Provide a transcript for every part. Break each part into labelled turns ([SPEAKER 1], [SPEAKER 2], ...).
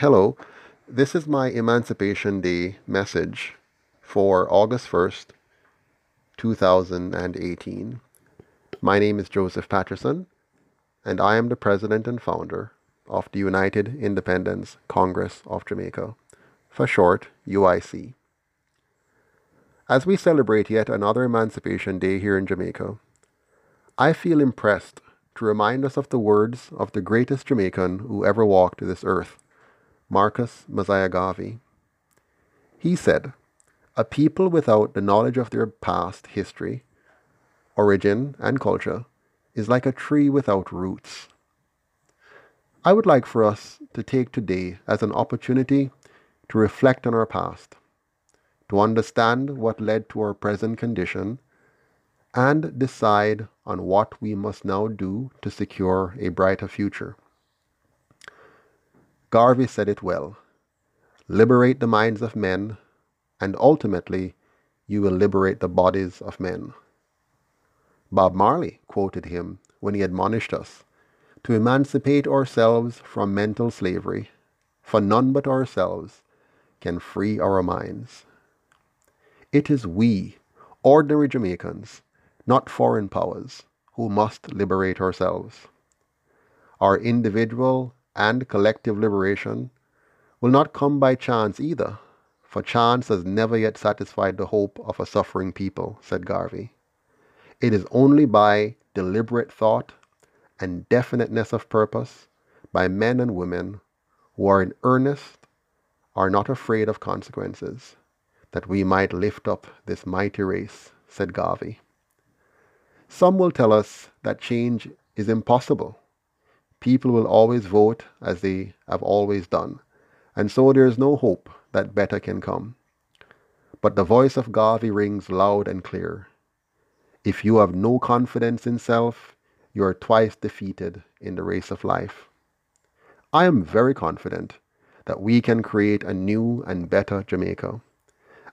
[SPEAKER 1] Hello, this is my Emancipation Day message for August 1st, 2018. My name is Joseph Patterson, and I am the president and founder of the United Independence Congress of Jamaica, for short, UIC. As we celebrate yet another Emancipation Day here in Jamaica, I feel impressed to remind us of the words of the greatest Jamaican who ever walked this earth, Marcus Garvey. He said, A people without the knowledge of their past history, origin, and culture is like a tree without roots. I would like for us to take today as an opportunity to reflect on our past, to understand what led to our present condition, and decide on what we must now do to secure a brighter future. Garvey said it well liberate the minds of men, and ultimately you will liberate the bodies of men. Bob Marley quoted him when he admonished us to emancipate ourselves from mental slavery, for none but ourselves can free our minds. It is we, ordinary Jamaicans, not foreign powers, who must liberate ourselves. Our individual and collective liberation will not come by chance either, for chance has never yet satisfied the hope of a suffering people, said Garvey. It is only by deliberate thought and definiteness of purpose by men and women who are in earnest, are not afraid of consequences, that we might lift up this mighty race, said Garvey. Some will tell us that change is impossible. People will always vote as they have always done, and so there is no hope that better can come. But the voice of Garvey rings loud and clear. If you have no confidence in self, you are twice defeated in the race of life. I am very confident that we can create a new and better Jamaica.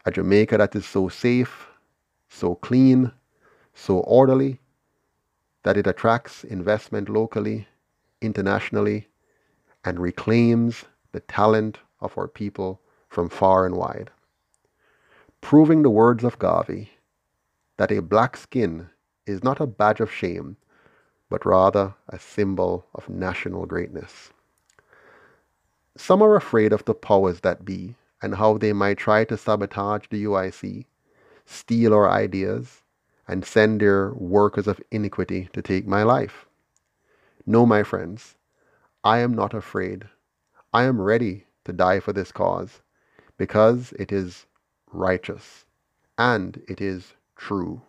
[SPEAKER 1] A Jamaica that is so safe, so clean, so orderly that it attracts investment locally, internationally, and reclaims the talent of our people from far and wide. Proving the words of Garvey that a black skin is not a badge of shame, but rather a symbol of national greatness. Some are afraid of the powers that be and how they might try to sabotage the UIC, steal our ideas, and send their workers of iniquity to take my life. No, my friends, I am not afraid. I am ready to die for this cause because it is righteous and it is true.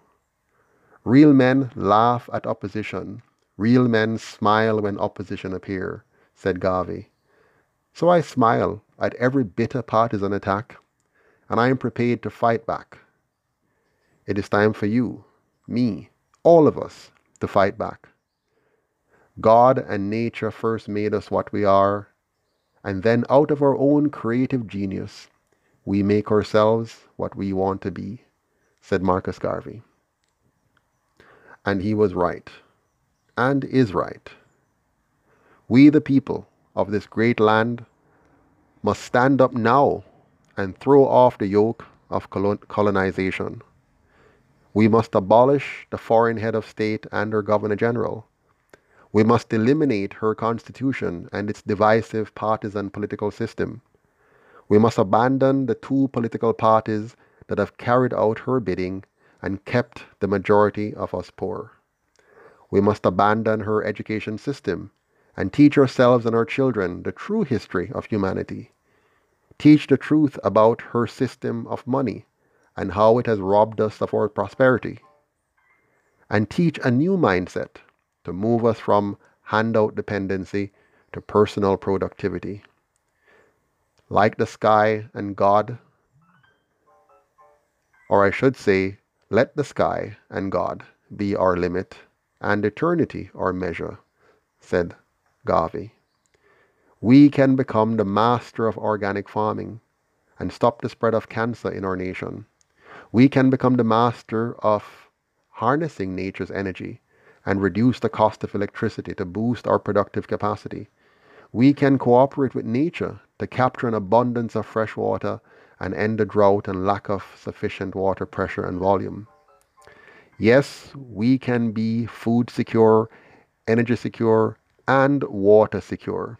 [SPEAKER 1] Real men laugh at opposition. Real men smile when opposition appear, said Garvey. So I smile at every bitter partisan attack, and I am prepared to fight back. It is time for you me, all of us, to fight back. God and nature first made us what we are, and then out of our own creative genius, we make ourselves what we want to be, said Marcus Garvey. And he was right, and is right. We, the people of this great land, must stand up now and throw off the yoke of colonization. We must abolish the foreign head of state and her governor general. We must eliminate her constitution and its divisive partisan political system. We must abandon the two political parties that have carried out her bidding and kept the majority of us poor. We must abandon her education system and teach ourselves and our children the true history of humanity. Teach the truth about her system of money and how it has robbed us of our prosperity. And teach a new mindset to move us from handout dependency to personal productivity. Like the sky and God, or I should say, let the sky and God be our limit and eternity our measure, said Garvey. We can become the master of organic farming and stop the spread of cancer in our nation we can become the master of harnessing nature's energy and reduce the cost of electricity to boost our productive capacity. We can cooperate with nature to capture an abundance of fresh water and end the drought and lack of sufficient water pressure and volume. Yes, we can be food secure, energy secure, and water secure.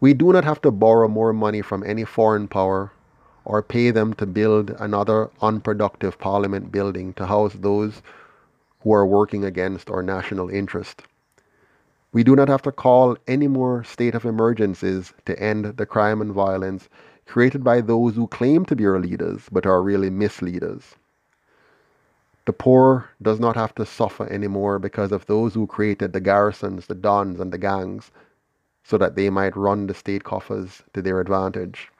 [SPEAKER 1] We do not have to borrow more money from any foreign power or pay them to build another unproductive parliament building to house those who are working against our national interest. We do not have to call any more state of emergencies to end the crime and violence created by those who claim to be our leaders but are really misleaders. The poor does not have to suffer anymore because of those who created the garrisons, the dons, and the gangs so that they might run the state coffers to their advantage.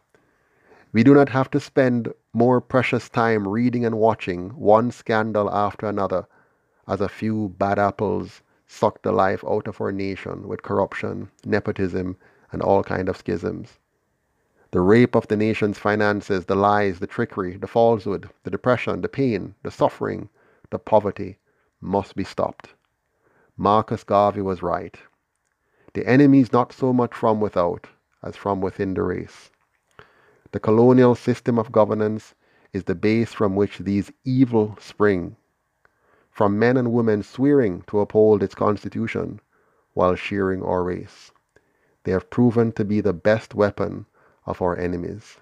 [SPEAKER 1] We do not have to spend more precious time reading and watching one scandal after another as a few bad apples suck the life out of our nation with corruption, nepotism, and all kind of schisms. The rape of the nation's finances, the lies, the trickery, the falsehood, the depression, the pain, the suffering, the poverty must be stopped. Marcus Garvey was right. The enemy is not so much from without as from within the race. The colonial system of governance is the base from which these evil spring, from men and women swearing to uphold its constitution while shearing our race. They have proven to be the best weapon of our enemies.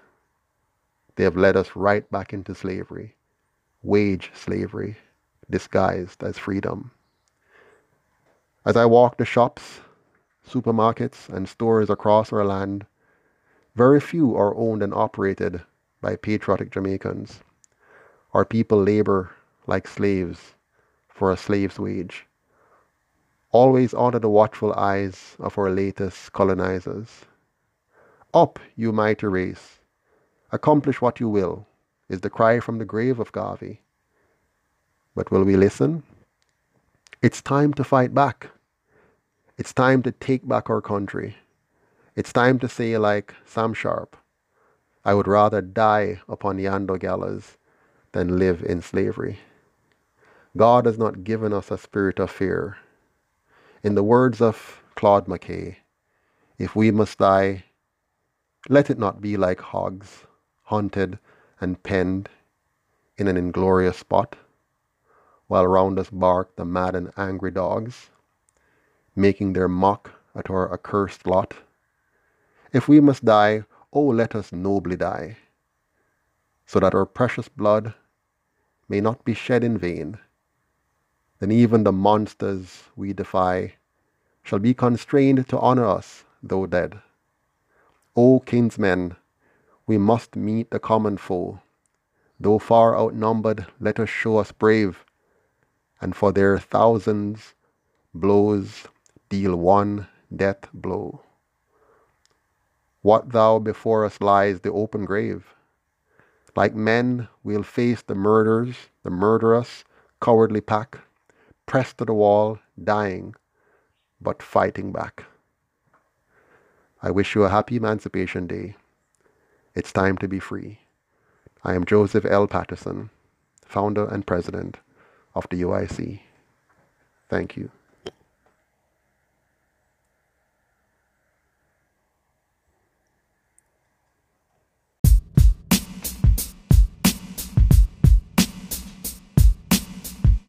[SPEAKER 1] They have led us right back into slavery, wage slavery, disguised as freedom. As I walk the shops supermarkets, and stores across our land, very few are owned and operated by patriotic Jamaicans. Our people labor like slaves for a slave's wage, always under the watchful eyes of our latest colonizers. Up, you mighty race! Accomplish what you will, is the cry from the grave of Garvey. But will we listen? It's time to fight back. It's time to take back our country. It's time to say, like Sam Sharpe, I would rather die upon Yando gallows than live in slavery. God has not given us a spirit of fear. In the words of Claude McKay, if we must die, let it not be like hogs, hunted and penned in an inglorious spot, while round us bark the mad and angry dogs making their mock at our accursed lot? If we must die, oh, let us nobly die, so that our precious blood may not be shed in vain. Then even the monsters we defy shall be constrained to honor us, though dead. O kinsmen, we must meet the common foe. Though far outnumbered, let us show us brave, and for their thousands blows deal one death blow. What thou before us lies the open grave. Like men, we'll face the murders, the murderous, cowardly pack, pressed to the wall, dying, but fighting back. I wish you a happy Emancipation Day. It's time to be free. I am Joseph L. Patterson, founder and president of the UIC. Thank you.